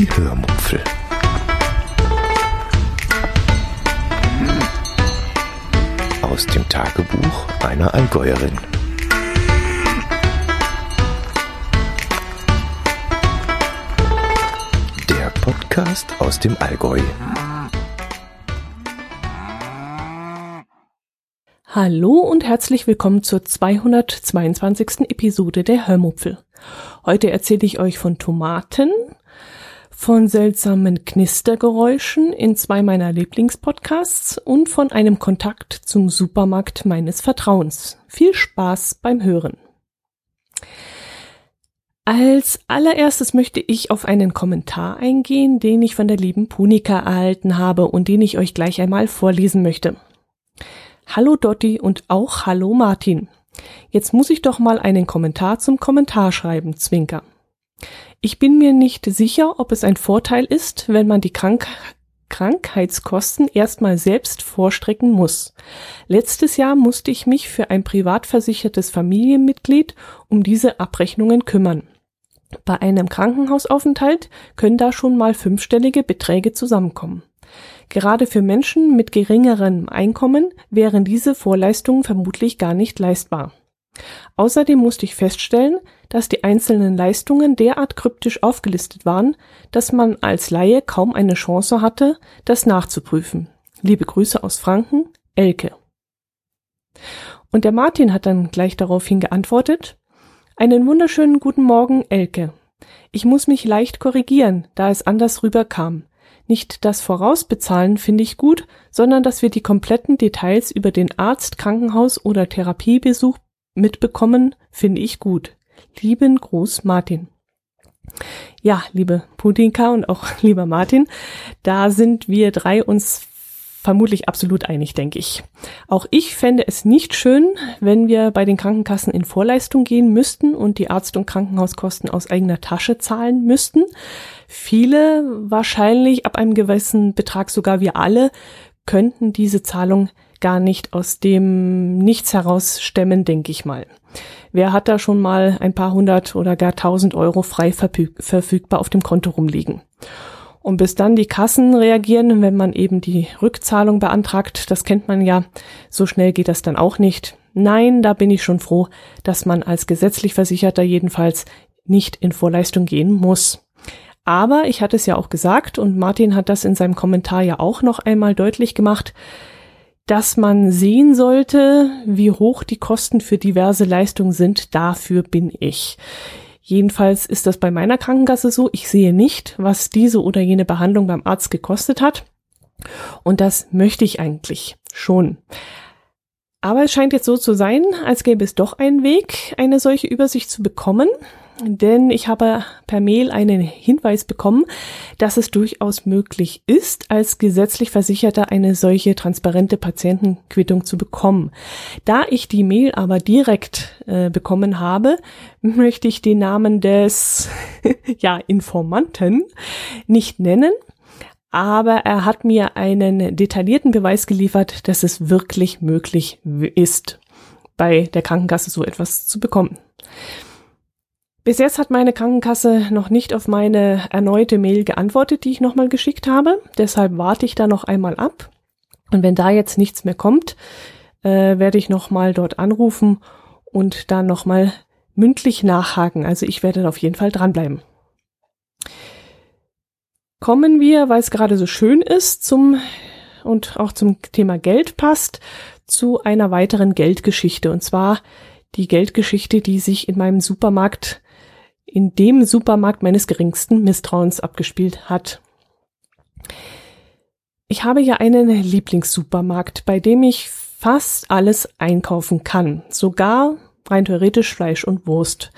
Die Hörmupfel. Aus dem Tagebuch einer Allgäuerin. Der Podcast aus dem Allgäu. Hallo und herzlich willkommen zur 222. Episode der Hörmupfel. Heute erzähle ich euch von Tomaten, von seltsamen Knistergeräuschen in zwei meiner Lieblingspodcasts und von einem Kontakt zum Supermarkt meines Vertrauens. Viel Spaß beim Hören. Als allererstes möchte ich auf einen Kommentar eingehen, den ich von der lieben Punika erhalten habe und den ich euch gleich einmal vorlesen möchte. Hallo Dotti und auch Hallo Martin. Jetzt muss ich doch mal einen Kommentar zum Kommentar schreiben, Zwinker. Ich bin mir nicht sicher, ob es ein Vorteil ist, wenn man die Krank Krankheitskosten erstmal selbst vorstrecken muss. Letztes Jahr musste ich mich für ein privat versichertes Familienmitglied um diese Abrechnungen kümmern. Bei einem Krankenhausaufenthalt können da schon mal fünfstellige Beträge zusammenkommen. Gerade für Menschen mit geringerem Einkommen wären diese Vorleistungen vermutlich gar nicht leistbar. Außerdem musste ich feststellen, dass die einzelnen Leistungen derart kryptisch aufgelistet waren, dass man als Laie kaum eine Chance hatte, das nachzuprüfen. Liebe Grüße aus Franken, Elke. Und der Martin hat dann gleich daraufhin geantwortet, einen wunderschönen guten Morgen, Elke. Ich muss mich leicht korrigieren, da es anders rüberkam. Nicht das Vorausbezahlen finde ich gut, sondern dass wir die kompletten Details über den Arzt, Krankenhaus oder Therapiebesuch mitbekommen, finde ich gut. Lieben Gruß Martin. Ja, liebe Putinka und auch lieber Martin, da sind wir drei uns vermutlich absolut einig, denke ich. Auch ich fände es nicht schön, wenn wir bei den Krankenkassen in Vorleistung gehen müssten und die Arzt- und Krankenhauskosten aus eigener Tasche zahlen müssten. Viele, wahrscheinlich ab einem gewissen Betrag sogar wir alle, könnten diese Zahlung gar nicht aus dem Nichts heraus stemmen, denke ich mal. Wer hat da schon mal ein paar hundert oder gar tausend Euro frei verfügbar auf dem Konto rumliegen? Und bis dann die Kassen reagieren, wenn man eben die Rückzahlung beantragt, das kennt man ja, so schnell geht das dann auch nicht. Nein, da bin ich schon froh, dass man als gesetzlich Versicherter jedenfalls nicht in Vorleistung gehen muss. Aber ich hatte es ja auch gesagt und Martin hat das in seinem Kommentar ja auch noch einmal deutlich gemacht, dass man sehen sollte, wie hoch die Kosten für diverse Leistungen sind. Dafür bin ich. Jedenfalls ist das bei meiner Krankenkasse so. Ich sehe nicht, was diese oder jene Behandlung beim Arzt gekostet hat. Und das möchte ich eigentlich schon. Aber es scheint jetzt so zu sein, als gäbe es doch einen Weg, eine solche Übersicht zu bekommen denn ich habe per Mail einen Hinweis bekommen, dass es durchaus möglich ist, als gesetzlich Versicherter eine solche transparente Patientenquittung zu bekommen. Da ich die Mail aber direkt äh, bekommen habe, möchte ich den Namen des ja, Informanten nicht nennen, aber er hat mir einen detaillierten Beweis geliefert, dass es wirklich möglich ist, bei der Krankenkasse so etwas zu bekommen. Bis jetzt hat meine Krankenkasse noch nicht auf meine erneute Mail geantwortet, die ich nochmal geschickt habe. Deshalb warte ich da noch einmal ab. Und wenn da jetzt nichts mehr kommt, äh, werde ich nochmal dort anrufen und dann nochmal mündlich nachhaken. Also ich werde auf jeden Fall dranbleiben. Kommen wir, weil es gerade so schön ist, zum und auch zum Thema Geld passt, zu einer weiteren Geldgeschichte. Und zwar die Geldgeschichte, die sich in meinem Supermarkt in dem Supermarkt meines geringsten Misstrauens abgespielt hat. Ich habe ja einen Lieblingssupermarkt, bei dem ich fast alles einkaufen kann, sogar rein theoretisch Fleisch und Wurst.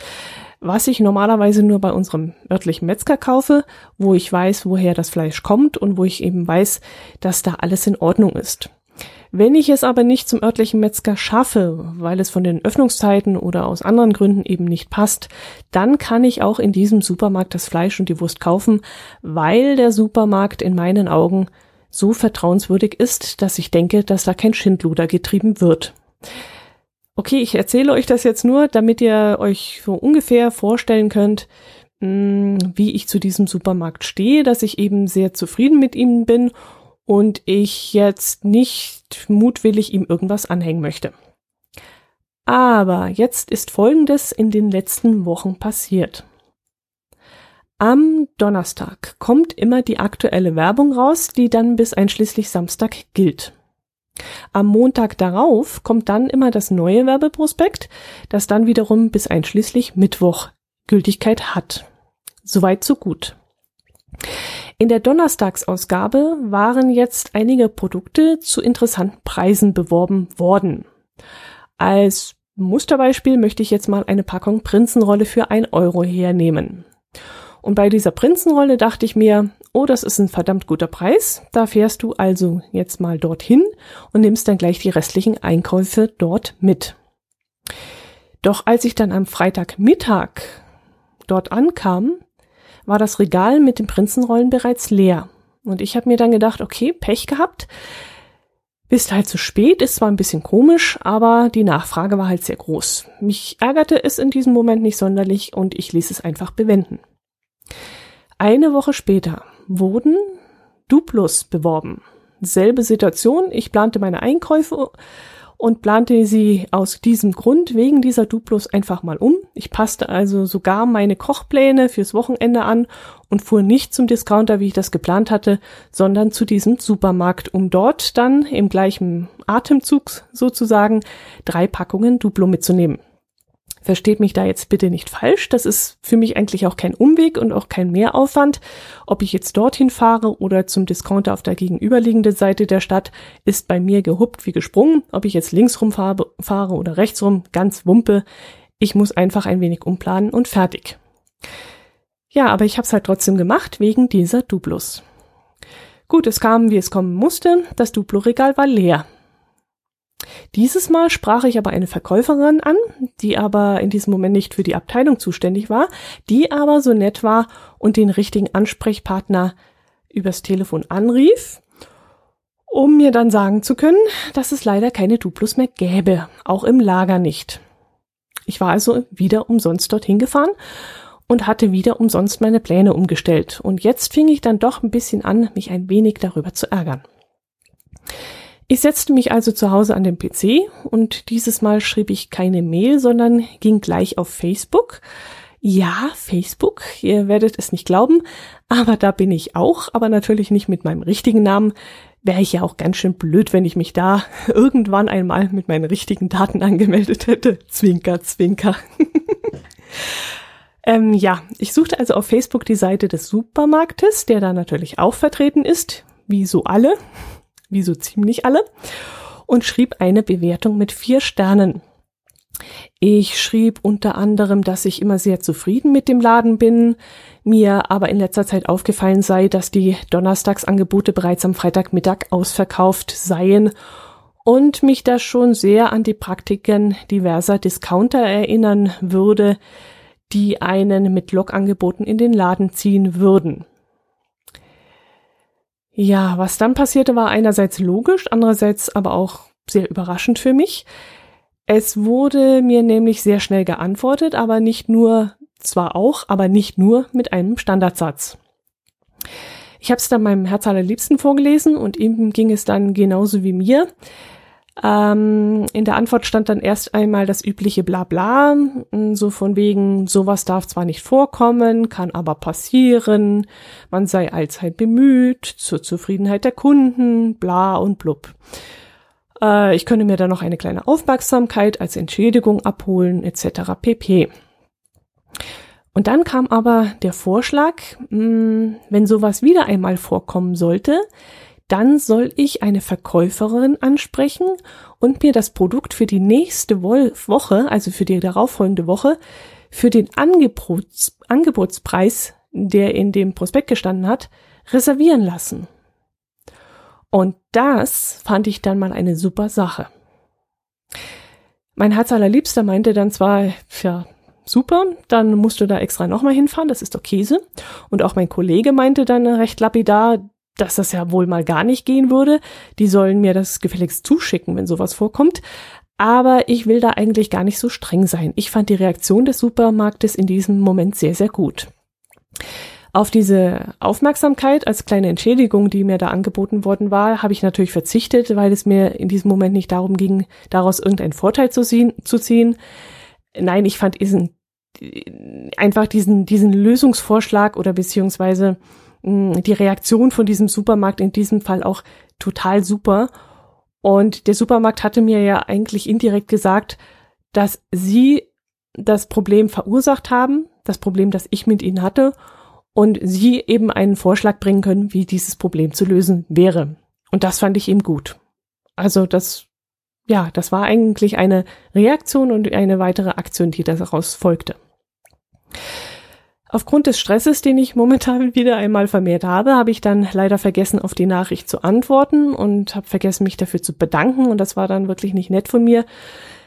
Was ich normalerweise nur bei unserem örtlichen Metzger kaufe, wo ich weiß, woher das Fleisch kommt und wo ich eben weiß, dass da alles in Ordnung ist. Wenn ich es aber nicht zum örtlichen Metzger schaffe, weil es von den Öffnungszeiten oder aus anderen Gründen eben nicht passt, dann kann ich auch in diesem Supermarkt das Fleisch und die Wurst kaufen, weil der Supermarkt in meinen Augen so vertrauenswürdig ist, dass ich denke, dass da kein Schindluder getrieben wird. Okay, ich erzähle euch das jetzt nur, damit ihr euch so ungefähr vorstellen könnt, mh, wie ich zu diesem Supermarkt stehe, dass ich eben sehr zufrieden mit ihm bin und ich jetzt nicht mutwillig ihm irgendwas anhängen möchte. Aber jetzt ist Folgendes in den letzten Wochen passiert. Am Donnerstag kommt immer die aktuelle Werbung raus, die dann bis einschließlich Samstag gilt. Am Montag darauf kommt dann immer das neue Werbeprospekt, das dann wiederum bis einschließlich Mittwoch Gültigkeit hat. Soweit so gut. In der Donnerstagsausgabe waren jetzt einige Produkte zu interessanten Preisen beworben worden. Als Musterbeispiel möchte ich jetzt mal eine Packung Prinzenrolle für ein Euro hernehmen. Und bei dieser Prinzenrolle dachte ich mir, oh, das ist ein verdammt guter Preis. Da fährst du also jetzt mal dorthin und nimmst dann gleich die restlichen Einkäufe dort mit. Doch als ich dann am Freitagmittag dort ankam, war das Regal mit den Prinzenrollen bereits leer. Und ich habe mir dann gedacht, okay, Pech gehabt. Bist halt zu spät, ist zwar ein bisschen komisch, aber die Nachfrage war halt sehr groß. Mich ärgerte es in diesem Moment nicht sonderlich und ich ließ es einfach bewenden. Eine Woche später wurden Duplos beworben. Selbe Situation, ich plante meine Einkäufe und plante sie aus diesem Grund wegen dieser Duplos einfach mal um. Ich passte also sogar meine Kochpläne fürs Wochenende an und fuhr nicht zum Discounter, wie ich das geplant hatte, sondern zu diesem Supermarkt, um dort dann im gleichen Atemzug sozusagen drei Packungen Duplo mitzunehmen. Versteht mich da jetzt bitte nicht falsch. Das ist für mich eigentlich auch kein Umweg und auch kein Mehraufwand. Ob ich jetzt dorthin fahre oder zum Discounter auf der gegenüberliegenden Seite der Stadt, ist bei mir gehuppt wie gesprungen. Ob ich jetzt links rum fahre, fahre oder rechts rum, ganz wumpe. Ich muss einfach ein wenig umplanen und fertig. Ja, aber ich habe es halt trotzdem gemacht wegen dieser Duplos. Gut, es kam, wie es kommen musste. Das Duplo-Regal war leer. Dieses Mal sprach ich aber eine Verkäuferin an, die aber in diesem Moment nicht für die Abteilung zuständig war, die aber so nett war und den richtigen Ansprechpartner übers Telefon anrief, um mir dann sagen zu können, dass es leider keine Duplos mehr gäbe, auch im Lager nicht. Ich war also wieder umsonst dorthin gefahren und hatte wieder umsonst meine Pläne umgestellt. Und jetzt fing ich dann doch ein bisschen an, mich ein wenig darüber zu ärgern. Ich setzte mich also zu Hause an den PC und dieses Mal schrieb ich keine Mail, sondern ging gleich auf Facebook. Ja, Facebook, ihr werdet es nicht glauben, aber da bin ich auch, aber natürlich nicht mit meinem richtigen Namen. Wäre ich ja auch ganz schön blöd, wenn ich mich da irgendwann einmal mit meinen richtigen Daten angemeldet hätte. Zwinker, zwinker. ähm, ja, ich suchte also auf Facebook die Seite des Supermarktes, der da natürlich auch vertreten ist, wie so alle wie so ziemlich alle, und schrieb eine Bewertung mit vier Sternen. Ich schrieb unter anderem, dass ich immer sehr zufrieden mit dem Laden bin, mir aber in letzter Zeit aufgefallen sei, dass die Donnerstagsangebote bereits am Freitagmittag ausverkauft seien und mich das schon sehr an die Praktiken diverser Discounter erinnern würde, die einen mit Logangeboten in den Laden ziehen würden. Ja, was dann passierte, war einerseits logisch, andererseits aber auch sehr überraschend für mich. Es wurde mir nämlich sehr schnell geantwortet, aber nicht nur, zwar auch, aber nicht nur mit einem Standardsatz. Ich habe es dann meinem Herz allerliebsten vorgelesen und ihm ging es dann genauso wie mir. Ähm, in der Antwort stand dann erst einmal das übliche Blabla, so von wegen, sowas darf zwar nicht vorkommen, kann aber passieren, man sei allzeit bemüht, zur Zufriedenheit der Kunden, bla und blub. Äh, ich könne mir dann noch eine kleine Aufmerksamkeit als Entschädigung abholen, etc. pp. Und dann kam aber der Vorschlag, mh, wenn sowas wieder einmal vorkommen sollte, dann soll ich eine Verkäuferin ansprechen und mir das Produkt für die nächste Woche, also für die darauffolgende Woche, für den Angebots Angebotspreis, der in dem Prospekt gestanden hat, reservieren lassen. Und das fand ich dann mal eine super Sache. Mein Herz allerliebster meinte dann zwar, ja, super, dann musst du da extra nochmal hinfahren, das ist doch Käse. Und auch mein Kollege meinte dann recht lapidar, dass das ja wohl mal gar nicht gehen würde. Die sollen mir das gefälligst zuschicken, wenn sowas vorkommt. Aber ich will da eigentlich gar nicht so streng sein. Ich fand die Reaktion des Supermarktes in diesem Moment sehr, sehr gut. Auf diese Aufmerksamkeit als kleine Entschädigung, die mir da angeboten worden war, habe ich natürlich verzichtet, weil es mir in diesem Moment nicht darum ging, daraus irgendeinen Vorteil zu, ziehen, zu ziehen. Nein, ich fand diesen, einfach diesen, diesen Lösungsvorschlag oder beziehungsweise die Reaktion von diesem Supermarkt in diesem Fall auch total super. Und der Supermarkt hatte mir ja eigentlich indirekt gesagt, dass sie das Problem verursacht haben, das Problem, das ich mit ihnen hatte, und sie eben einen Vorschlag bringen können, wie dieses Problem zu lösen wäre. Und das fand ich eben gut. Also das, ja, das war eigentlich eine Reaktion und eine weitere Aktion, die daraus folgte. Aufgrund des Stresses, den ich momentan wieder einmal vermehrt habe, habe ich dann leider vergessen, auf die Nachricht zu antworten und habe vergessen, mich dafür zu bedanken. Und das war dann wirklich nicht nett von mir.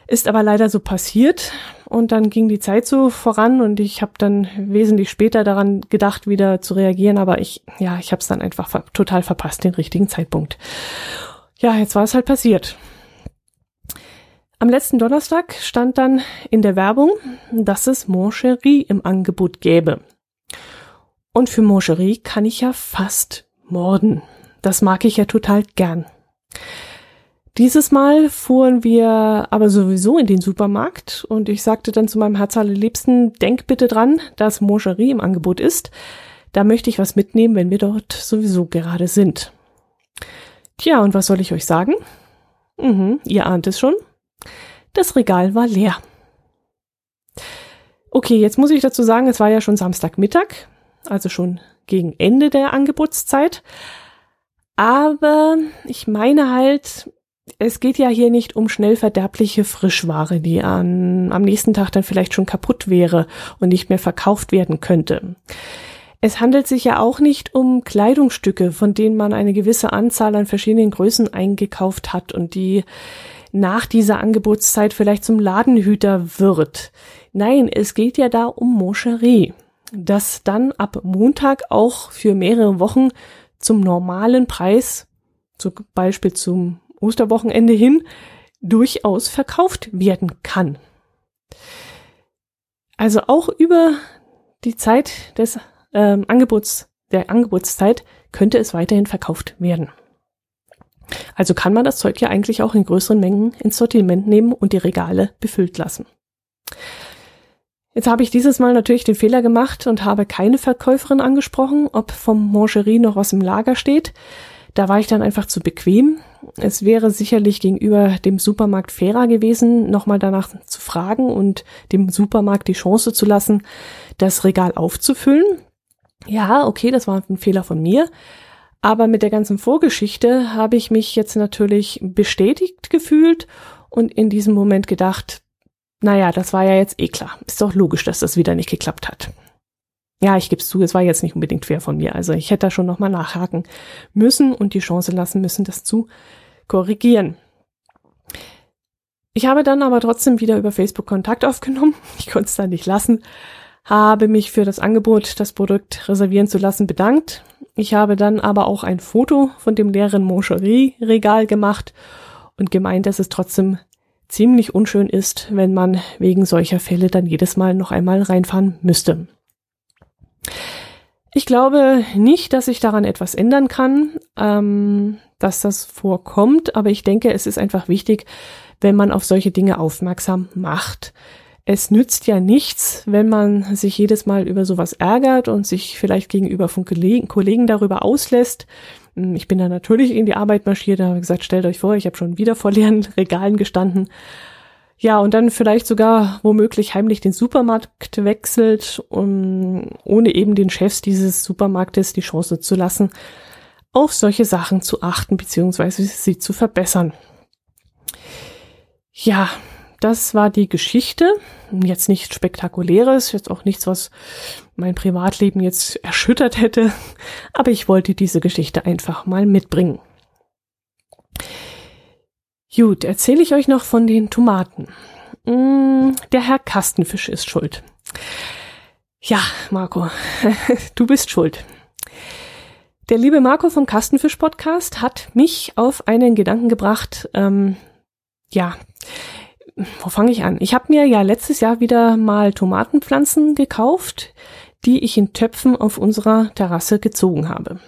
Ist aber leider so passiert. Und dann ging die Zeit so voran und ich habe dann wesentlich später daran gedacht, wieder zu reagieren. Aber ich, ja, ich habe es dann einfach total verpasst, den richtigen Zeitpunkt. Ja, jetzt war es halt passiert. Am letzten Donnerstag stand dann in der Werbung, dass es Moncherie im Angebot gäbe. Und für Moncherie kann ich ja fast morden. Das mag ich ja total gern. Dieses Mal fuhren wir aber sowieso in den Supermarkt und ich sagte dann zu meinem Herz allerliebsten, denk bitte dran, dass Moncherie im Angebot ist. Da möchte ich was mitnehmen, wenn wir dort sowieso gerade sind. Tja, und was soll ich euch sagen? Mhm, ihr ahnt es schon. Das Regal war leer. Okay, jetzt muss ich dazu sagen, es war ja schon Samstagmittag, also schon gegen Ende der Angebotszeit. Aber ich meine halt, es geht ja hier nicht um schnell verderbliche Frischware, die an, am nächsten Tag dann vielleicht schon kaputt wäre und nicht mehr verkauft werden könnte. Es handelt sich ja auch nicht um Kleidungsstücke, von denen man eine gewisse Anzahl an verschiedenen Größen eingekauft hat und die nach dieser Angebotszeit vielleicht zum Ladenhüter wird. Nein, es geht ja da um Moscherie, das dann ab Montag auch für mehrere Wochen zum normalen Preis, zum Beispiel zum Osterwochenende hin, durchaus verkauft werden kann. Also auch über die Zeit des ähm, Angebots, der Angebotszeit könnte es weiterhin verkauft werden. Also kann man das Zeug ja eigentlich auch in größeren Mengen ins Sortiment nehmen und die Regale befüllt lassen. Jetzt habe ich dieses Mal natürlich den Fehler gemacht und habe keine Verkäuferin angesprochen, ob vom Mangerie noch was im Lager steht. Da war ich dann einfach zu bequem. Es wäre sicherlich gegenüber dem Supermarkt fairer gewesen, nochmal danach zu fragen und dem Supermarkt die Chance zu lassen, das Regal aufzufüllen. Ja, okay, das war ein Fehler von mir. Aber mit der ganzen Vorgeschichte habe ich mich jetzt natürlich bestätigt gefühlt und in diesem Moment gedacht, naja, das war ja jetzt eh klar. Ist doch logisch, dass das wieder nicht geklappt hat. Ja, ich gebe es zu, es war jetzt nicht unbedingt fair von mir. Also ich hätte da schon nochmal nachhaken müssen und die Chance lassen müssen, das zu korrigieren. Ich habe dann aber trotzdem wieder über Facebook Kontakt aufgenommen. Ich konnte es da nicht lassen. Habe mich für das Angebot, das Produkt reservieren zu lassen, bedankt ich habe dann aber auch ein Foto von dem leeren Moncherie-Regal gemacht und gemeint, dass es trotzdem ziemlich unschön ist, wenn man wegen solcher Fälle dann jedes Mal noch einmal reinfahren müsste. Ich glaube nicht, dass ich daran etwas ändern kann, ähm, dass das vorkommt, aber ich denke, es ist einfach wichtig, wenn man auf solche Dinge aufmerksam macht es nützt ja nichts, wenn man sich jedes Mal über sowas ärgert und sich vielleicht gegenüber von Kollegen, darüber auslässt. Hm, ich bin da natürlich in die Arbeit marschiert, habe gesagt, stellt euch vor, ich habe schon wieder vor leeren Regalen gestanden. Ja, und dann vielleicht sogar womöglich heimlich den Supermarkt wechselt, um ohne eben den Chefs dieses Supermarktes die Chance zu lassen, auf solche Sachen zu achten bzw. sie zu verbessern. Ja, das war die Geschichte. Jetzt nichts Spektakuläres, jetzt auch nichts, was mein Privatleben jetzt erschüttert hätte. Aber ich wollte diese Geschichte einfach mal mitbringen. Gut, erzähle ich euch noch von den Tomaten. Mm, der Herr Kastenfisch ist schuld. Ja, Marco, du bist schuld. Der liebe Marco vom Kastenfisch Podcast hat mich auf einen Gedanken gebracht, ähm, ja, wo fange ich an? Ich habe mir ja letztes Jahr wieder mal Tomatenpflanzen gekauft, die ich in Töpfen auf unserer Terrasse gezogen habe.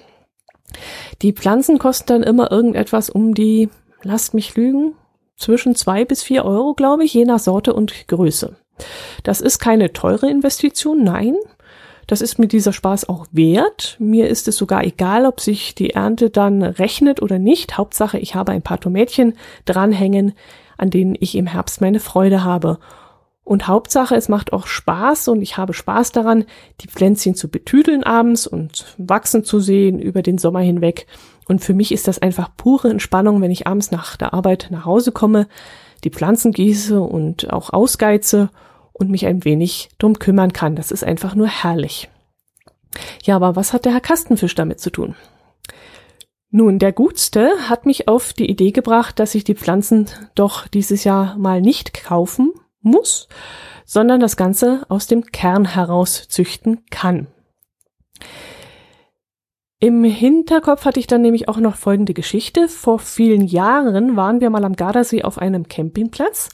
Die Pflanzen kosten dann immer irgendetwas um die, lasst mich lügen, zwischen zwei bis vier Euro, glaube ich, je nach Sorte und Größe. Das ist keine teure Investition, nein. Das ist mir dieser Spaß auch wert. Mir ist es sogar egal, ob sich die Ernte dann rechnet oder nicht. Hauptsache, ich habe ein paar Tomätchen dranhängen, an denen ich im Herbst meine Freude habe. Und Hauptsache, es macht auch Spaß und ich habe Spaß daran, die Pflänzchen zu betüdeln abends und wachsen zu sehen über den Sommer hinweg. Und für mich ist das einfach pure Entspannung, wenn ich abends nach der Arbeit nach Hause komme, die Pflanzen gieße und auch ausgeize und mich ein wenig drum kümmern kann. Das ist einfach nur herrlich. Ja, aber was hat der Herr Kastenfisch damit zu tun? Nun, der Gutste hat mich auf die Idee gebracht, dass ich die Pflanzen doch dieses Jahr mal nicht kaufen muss, sondern das Ganze aus dem Kern heraus züchten kann. Im Hinterkopf hatte ich dann nämlich auch noch folgende Geschichte. Vor vielen Jahren waren wir mal am Gardasee auf einem Campingplatz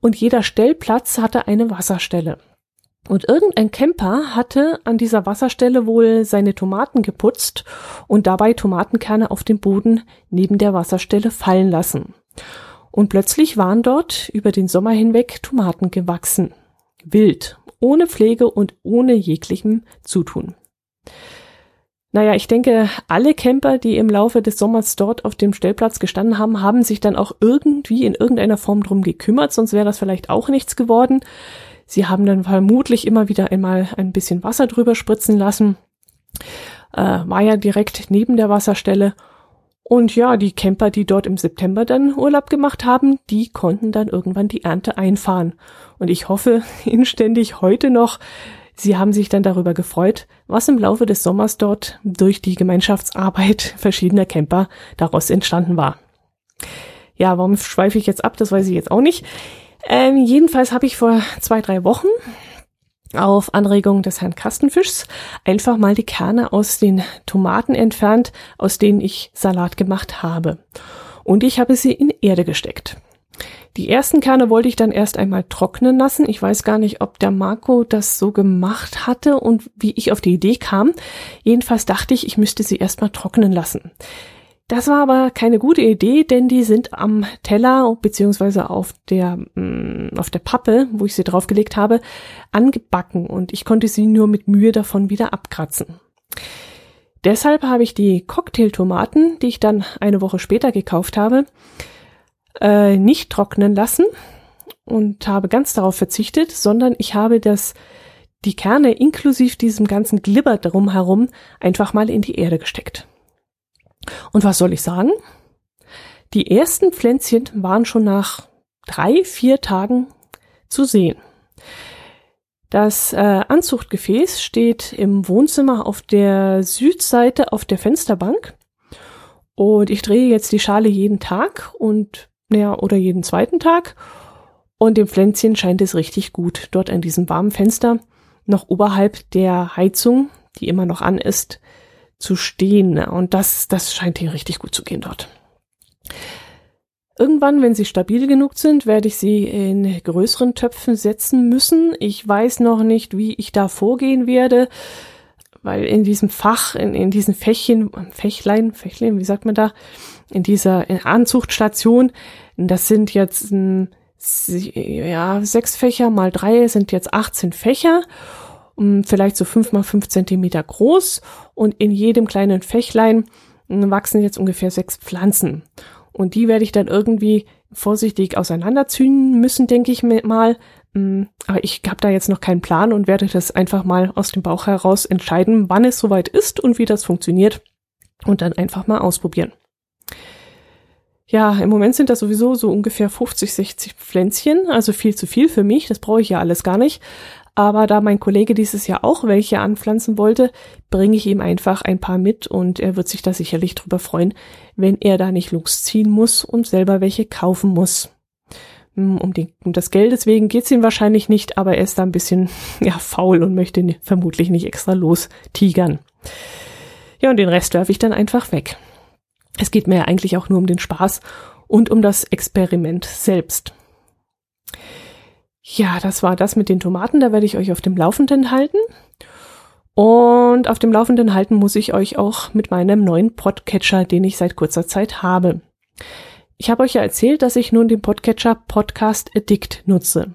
und jeder Stellplatz hatte eine Wasserstelle. Und irgendein Camper hatte an dieser Wasserstelle wohl seine Tomaten geputzt und dabei Tomatenkerne auf den Boden neben der Wasserstelle fallen lassen. Und plötzlich waren dort über den Sommer hinweg Tomaten gewachsen. Wild, ohne Pflege und ohne jeglichem Zutun. Naja, ich denke, alle Camper, die im Laufe des Sommers dort auf dem Stellplatz gestanden haben, haben sich dann auch irgendwie in irgendeiner Form drum gekümmert, sonst wäre das vielleicht auch nichts geworden. Sie haben dann vermutlich immer wieder einmal ein bisschen Wasser drüber spritzen lassen. Äh, war ja direkt neben der Wasserstelle. Und ja, die Camper, die dort im September dann Urlaub gemacht haben, die konnten dann irgendwann die Ernte einfahren. Und ich hoffe inständig heute noch, Sie haben sich dann darüber gefreut, was im Laufe des Sommers dort durch die Gemeinschaftsarbeit verschiedener Camper daraus entstanden war. Ja, warum schweife ich jetzt ab? Das weiß ich jetzt auch nicht. Ähm, jedenfalls habe ich vor zwei, drei Wochen auf Anregung des Herrn Kastenfischs einfach mal die Kerne aus den Tomaten entfernt, aus denen ich Salat gemacht habe. Und ich habe sie in Erde gesteckt. Die ersten Kerne wollte ich dann erst einmal trocknen lassen. Ich weiß gar nicht, ob der Marco das so gemacht hatte und wie ich auf die Idee kam. Jedenfalls dachte ich, ich müsste sie erstmal trocknen lassen. Das war aber keine gute Idee, denn die sind am Teller beziehungsweise auf der mm, auf der Pappe, wo ich sie draufgelegt habe, angebacken und ich konnte sie nur mit Mühe davon wieder abkratzen. Deshalb habe ich die Cocktailtomaten, die ich dann eine Woche später gekauft habe, äh, nicht trocknen lassen und habe ganz darauf verzichtet, sondern ich habe das die Kerne inklusive diesem ganzen Glibber drumherum einfach mal in die Erde gesteckt. Und was soll ich sagen? Die ersten Pflänzchen waren schon nach drei, vier Tagen zu sehen. Das äh, Anzuchtgefäß steht im Wohnzimmer auf der Südseite auf der Fensterbank. Und ich drehe jetzt die Schale jeden Tag und ja, oder jeden zweiten Tag. Und dem Pflänzchen scheint es richtig gut, dort an diesem warmen Fenster noch oberhalb der Heizung, die immer noch an ist, zu stehen. Und das, das scheint hier richtig gut zu gehen dort. Irgendwann, wenn sie stabil genug sind, werde ich sie in größeren Töpfen setzen müssen. Ich weiß noch nicht, wie ich da vorgehen werde, weil in diesem Fach, in, in diesen Fächchen, Fächlein, Fächlein, wie sagt man da, in dieser Anzuchtstation. Das sind jetzt ja, sechs Fächer mal drei sind jetzt 18 Fächer, vielleicht so fünf mal fünf Zentimeter groß und in jedem kleinen Fächlein wachsen jetzt ungefähr sechs Pflanzen. Und die werde ich dann irgendwie vorsichtig auseinanderziehen müssen, denke ich mir mal. Aber ich habe da jetzt noch keinen Plan und werde das einfach mal aus dem Bauch heraus entscheiden, wann es soweit ist und wie das funktioniert und dann einfach mal ausprobieren. Ja, im Moment sind das sowieso so ungefähr 50, 60 Pflänzchen, also viel zu viel für mich, das brauche ich ja alles gar nicht. Aber da mein Kollege dieses Jahr auch welche anpflanzen wollte, bringe ich ihm einfach ein paar mit und er wird sich da sicherlich drüber freuen, wenn er da nicht losziehen muss und selber welche kaufen muss. Hm, um, den, um das Geld deswegen geht's ihm wahrscheinlich nicht, aber er ist da ein bisschen ja, faul und möchte vermutlich nicht extra los tigern. Ja, und den Rest werfe ich dann einfach weg. Es geht mir ja eigentlich auch nur um den Spaß und um das Experiment selbst. Ja, das war das mit den Tomaten, da werde ich euch auf dem Laufenden halten. Und auf dem Laufenden halten muss ich euch auch mit meinem neuen Podcatcher, den ich seit kurzer Zeit habe. Ich habe euch ja erzählt, dass ich nun den Podcatcher Podcast Addict nutze.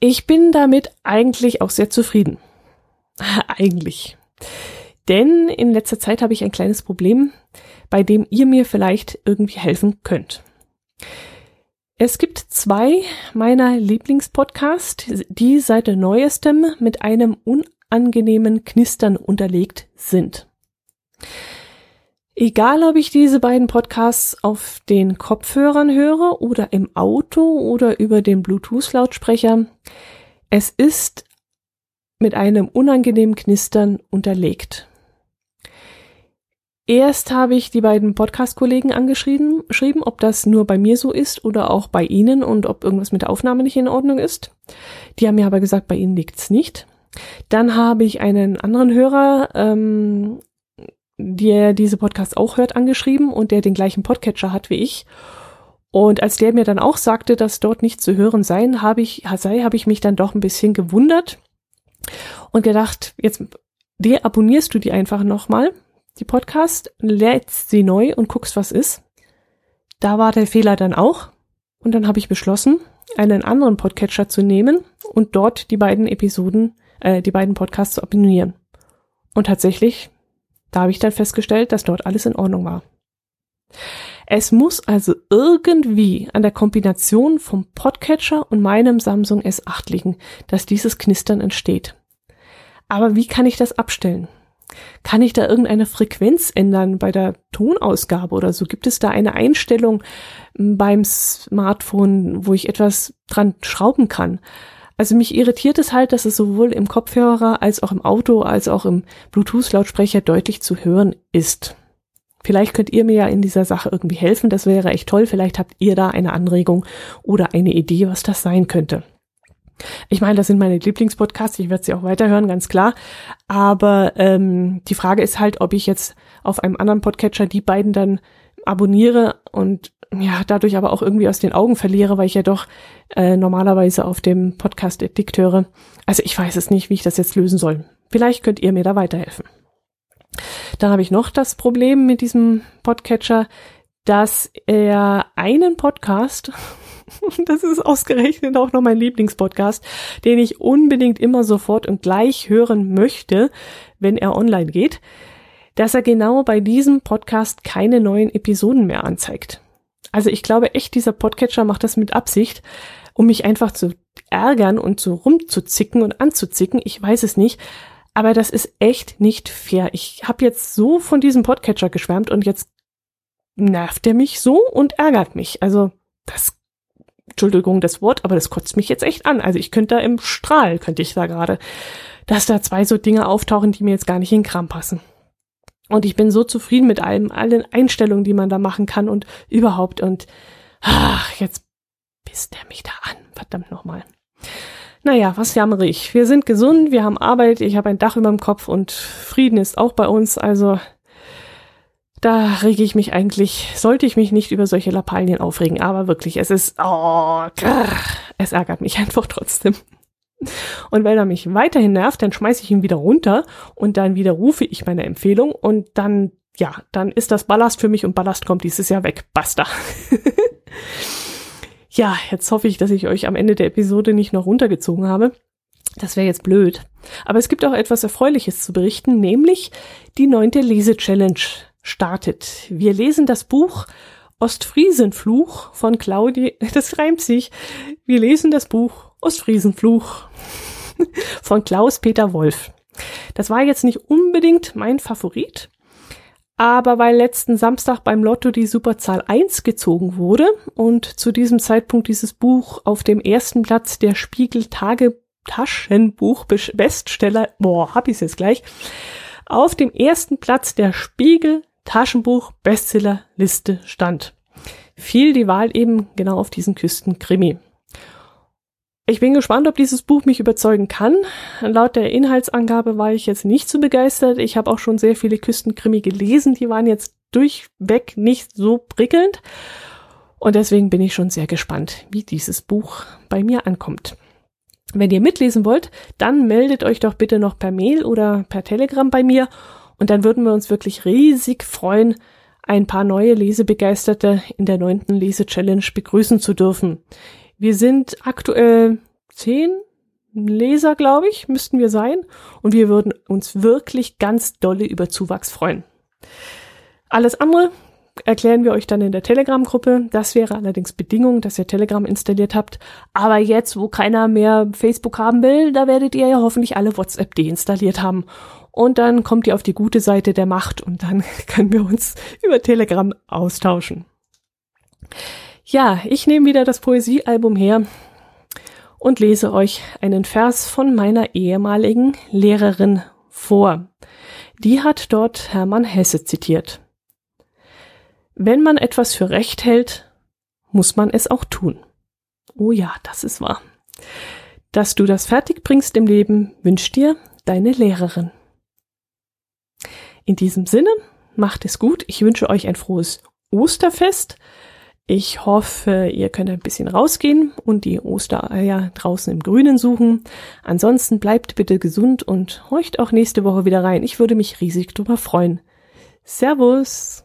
Ich bin damit eigentlich auch sehr zufrieden. eigentlich. Denn in letzter Zeit habe ich ein kleines Problem, bei dem ihr mir vielleicht irgendwie helfen könnt. Es gibt zwei meiner Lieblingspodcasts, die seit neuestem mit einem unangenehmen Knistern unterlegt sind. Egal, ob ich diese beiden Podcasts auf den Kopfhörern höre oder im Auto oder über den Bluetooth-Lautsprecher, es ist mit einem unangenehmen Knistern unterlegt. Erst habe ich die beiden Podcast-Kollegen angeschrieben, geschrieben, ob das nur bei mir so ist oder auch bei Ihnen und ob irgendwas mit der Aufnahme nicht in Ordnung ist. Die haben mir aber gesagt, bei Ihnen liegt's nicht. Dann habe ich einen anderen Hörer, ähm, der diese Podcast auch hört, angeschrieben und der den gleichen Podcatcher hat wie ich. Und als der mir dann auch sagte, dass dort nicht zu hören sein, habe ich, sei, habe ich mich dann doch ein bisschen gewundert und gedacht, jetzt deabonnierst du die einfach nochmal die Podcast, lädst sie neu und guckst, was ist. Da war der Fehler dann auch. Und dann habe ich beschlossen, einen anderen Podcatcher zu nehmen und dort die beiden Episoden, äh, die beiden Podcasts zu abonnieren. Und tatsächlich, da habe ich dann festgestellt, dass dort alles in Ordnung war. Es muss also irgendwie an der Kombination vom Podcatcher und meinem Samsung S8 liegen, dass dieses Knistern entsteht. Aber wie kann ich das abstellen? Kann ich da irgendeine Frequenz ändern bei der Tonausgabe oder so? Gibt es da eine Einstellung hm, beim Smartphone, wo ich etwas dran schrauben kann? Also mich irritiert es halt, dass es sowohl im Kopfhörer als auch im Auto als auch im Bluetooth-Lautsprecher deutlich zu hören ist. Vielleicht könnt ihr mir ja in dieser Sache irgendwie helfen. Das wäre echt toll. Vielleicht habt ihr da eine Anregung oder eine Idee, was das sein könnte. Ich meine, das sind meine Lieblingspodcasts, ich werde sie auch weiterhören, ganz klar. Aber ähm, die Frage ist halt, ob ich jetzt auf einem anderen Podcatcher die beiden dann abonniere und ja, dadurch aber auch irgendwie aus den Augen verliere, weil ich ja doch äh, normalerweise auf dem Podcast Addict höre. Also ich weiß es nicht, wie ich das jetzt lösen soll. Vielleicht könnt ihr mir da weiterhelfen. Dann habe ich noch das Problem mit diesem Podcatcher, dass er einen Podcast das ist ausgerechnet auch noch mein Lieblingspodcast, den ich unbedingt immer sofort und gleich hören möchte, wenn er online geht, dass er genau bei diesem Podcast keine neuen Episoden mehr anzeigt. Also ich glaube echt, dieser Podcatcher macht das mit Absicht, um mich einfach zu ärgern und so rumzuzicken und anzuzicken. Ich weiß es nicht. Aber das ist echt nicht fair. Ich habe jetzt so von diesem Podcatcher geschwärmt und jetzt nervt er mich so und ärgert mich. Also das Entschuldigung das Wort, aber das kotzt mich jetzt echt an. Also ich könnte da im Strahl, könnte ich da gerade, dass da zwei so Dinge auftauchen, die mir jetzt gar nicht in den Kram passen. Und ich bin so zufrieden mit allem, allen Einstellungen, die man da machen kann und überhaupt. Und ach, jetzt pisst er mich da an. Verdammt nochmal. Naja, was jammere ich? Wir sind gesund, wir haben Arbeit, ich habe ein Dach über dem Kopf und Frieden ist auch bei uns. Also da rege ich mich eigentlich, sollte ich mich nicht über solche Lappalien aufregen, aber wirklich, es ist, oh, grrr, es ärgert mich einfach trotzdem. Und wenn er mich weiterhin nervt, dann schmeiße ich ihn wieder runter und dann widerrufe ich meine Empfehlung und dann, ja, dann ist das Ballast für mich und Ballast kommt dieses Jahr weg. Basta. ja, jetzt hoffe ich, dass ich euch am Ende der Episode nicht noch runtergezogen habe. Das wäre jetzt blöd. Aber es gibt auch etwas Erfreuliches zu berichten, nämlich die neunte Lese-Challenge startet. Wir lesen das Buch Ostfriesenfluch von Claudia, das reimt sich. Wir lesen das Buch Ostfriesenfluch von Klaus-Peter Wolf. Das war jetzt nicht unbedingt mein Favorit, aber weil letzten Samstag beim Lotto die Superzahl 1 gezogen wurde und zu diesem Zeitpunkt dieses Buch auf dem ersten Platz der Spiegel Tage Taschenbuch Beststeller, boah, hab ich's jetzt gleich, auf dem ersten Platz der Spiegel Taschenbuch Bestsellerliste stand. Fiel die Wahl eben genau auf diesen Küstenkrimi. Ich bin gespannt, ob dieses Buch mich überzeugen kann. Laut der Inhaltsangabe war ich jetzt nicht so begeistert. Ich habe auch schon sehr viele Küstenkrimi gelesen, die waren jetzt durchweg nicht so prickelnd. Und deswegen bin ich schon sehr gespannt, wie dieses Buch bei mir ankommt. Wenn ihr mitlesen wollt, dann meldet euch doch bitte noch per Mail oder per Telegram bei mir und dann würden wir uns wirklich riesig freuen, ein paar neue Lesebegeisterte in der neunten Lese-Challenge begrüßen zu dürfen. Wir sind aktuell zehn Leser, glaube ich, müssten wir sein und wir würden uns wirklich ganz dolle über Zuwachs freuen. Alles andere erklären wir euch dann in der Telegram-Gruppe. Das wäre allerdings Bedingung, dass ihr Telegram installiert habt. Aber jetzt, wo keiner mehr Facebook haben will, da werdet ihr ja hoffentlich alle WhatsApp deinstalliert haben. Und dann kommt ihr auf die gute Seite der Macht und dann können wir uns über Telegram austauschen. Ja, ich nehme wieder das Poesiealbum her und lese euch einen Vers von meiner ehemaligen Lehrerin vor. Die hat dort Hermann Hesse zitiert. Wenn man etwas für recht hält, muss man es auch tun. Oh ja, das ist wahr. Dass du das fertig bringst im Leben, wünscht dir deine Lehrerin. In diesem Sinne, macht es gut. Ich wünsche euch ein frohes Osterfest. Ich hoffe, ihr könnt ein bisschen rausgehen und die Ostereier draußen im Grünen suchen. Ansonsten bleibt bitte gesund und horcht auch nächste Woche wieder rein. Ich würde mich riesig drüber freuen. Servus!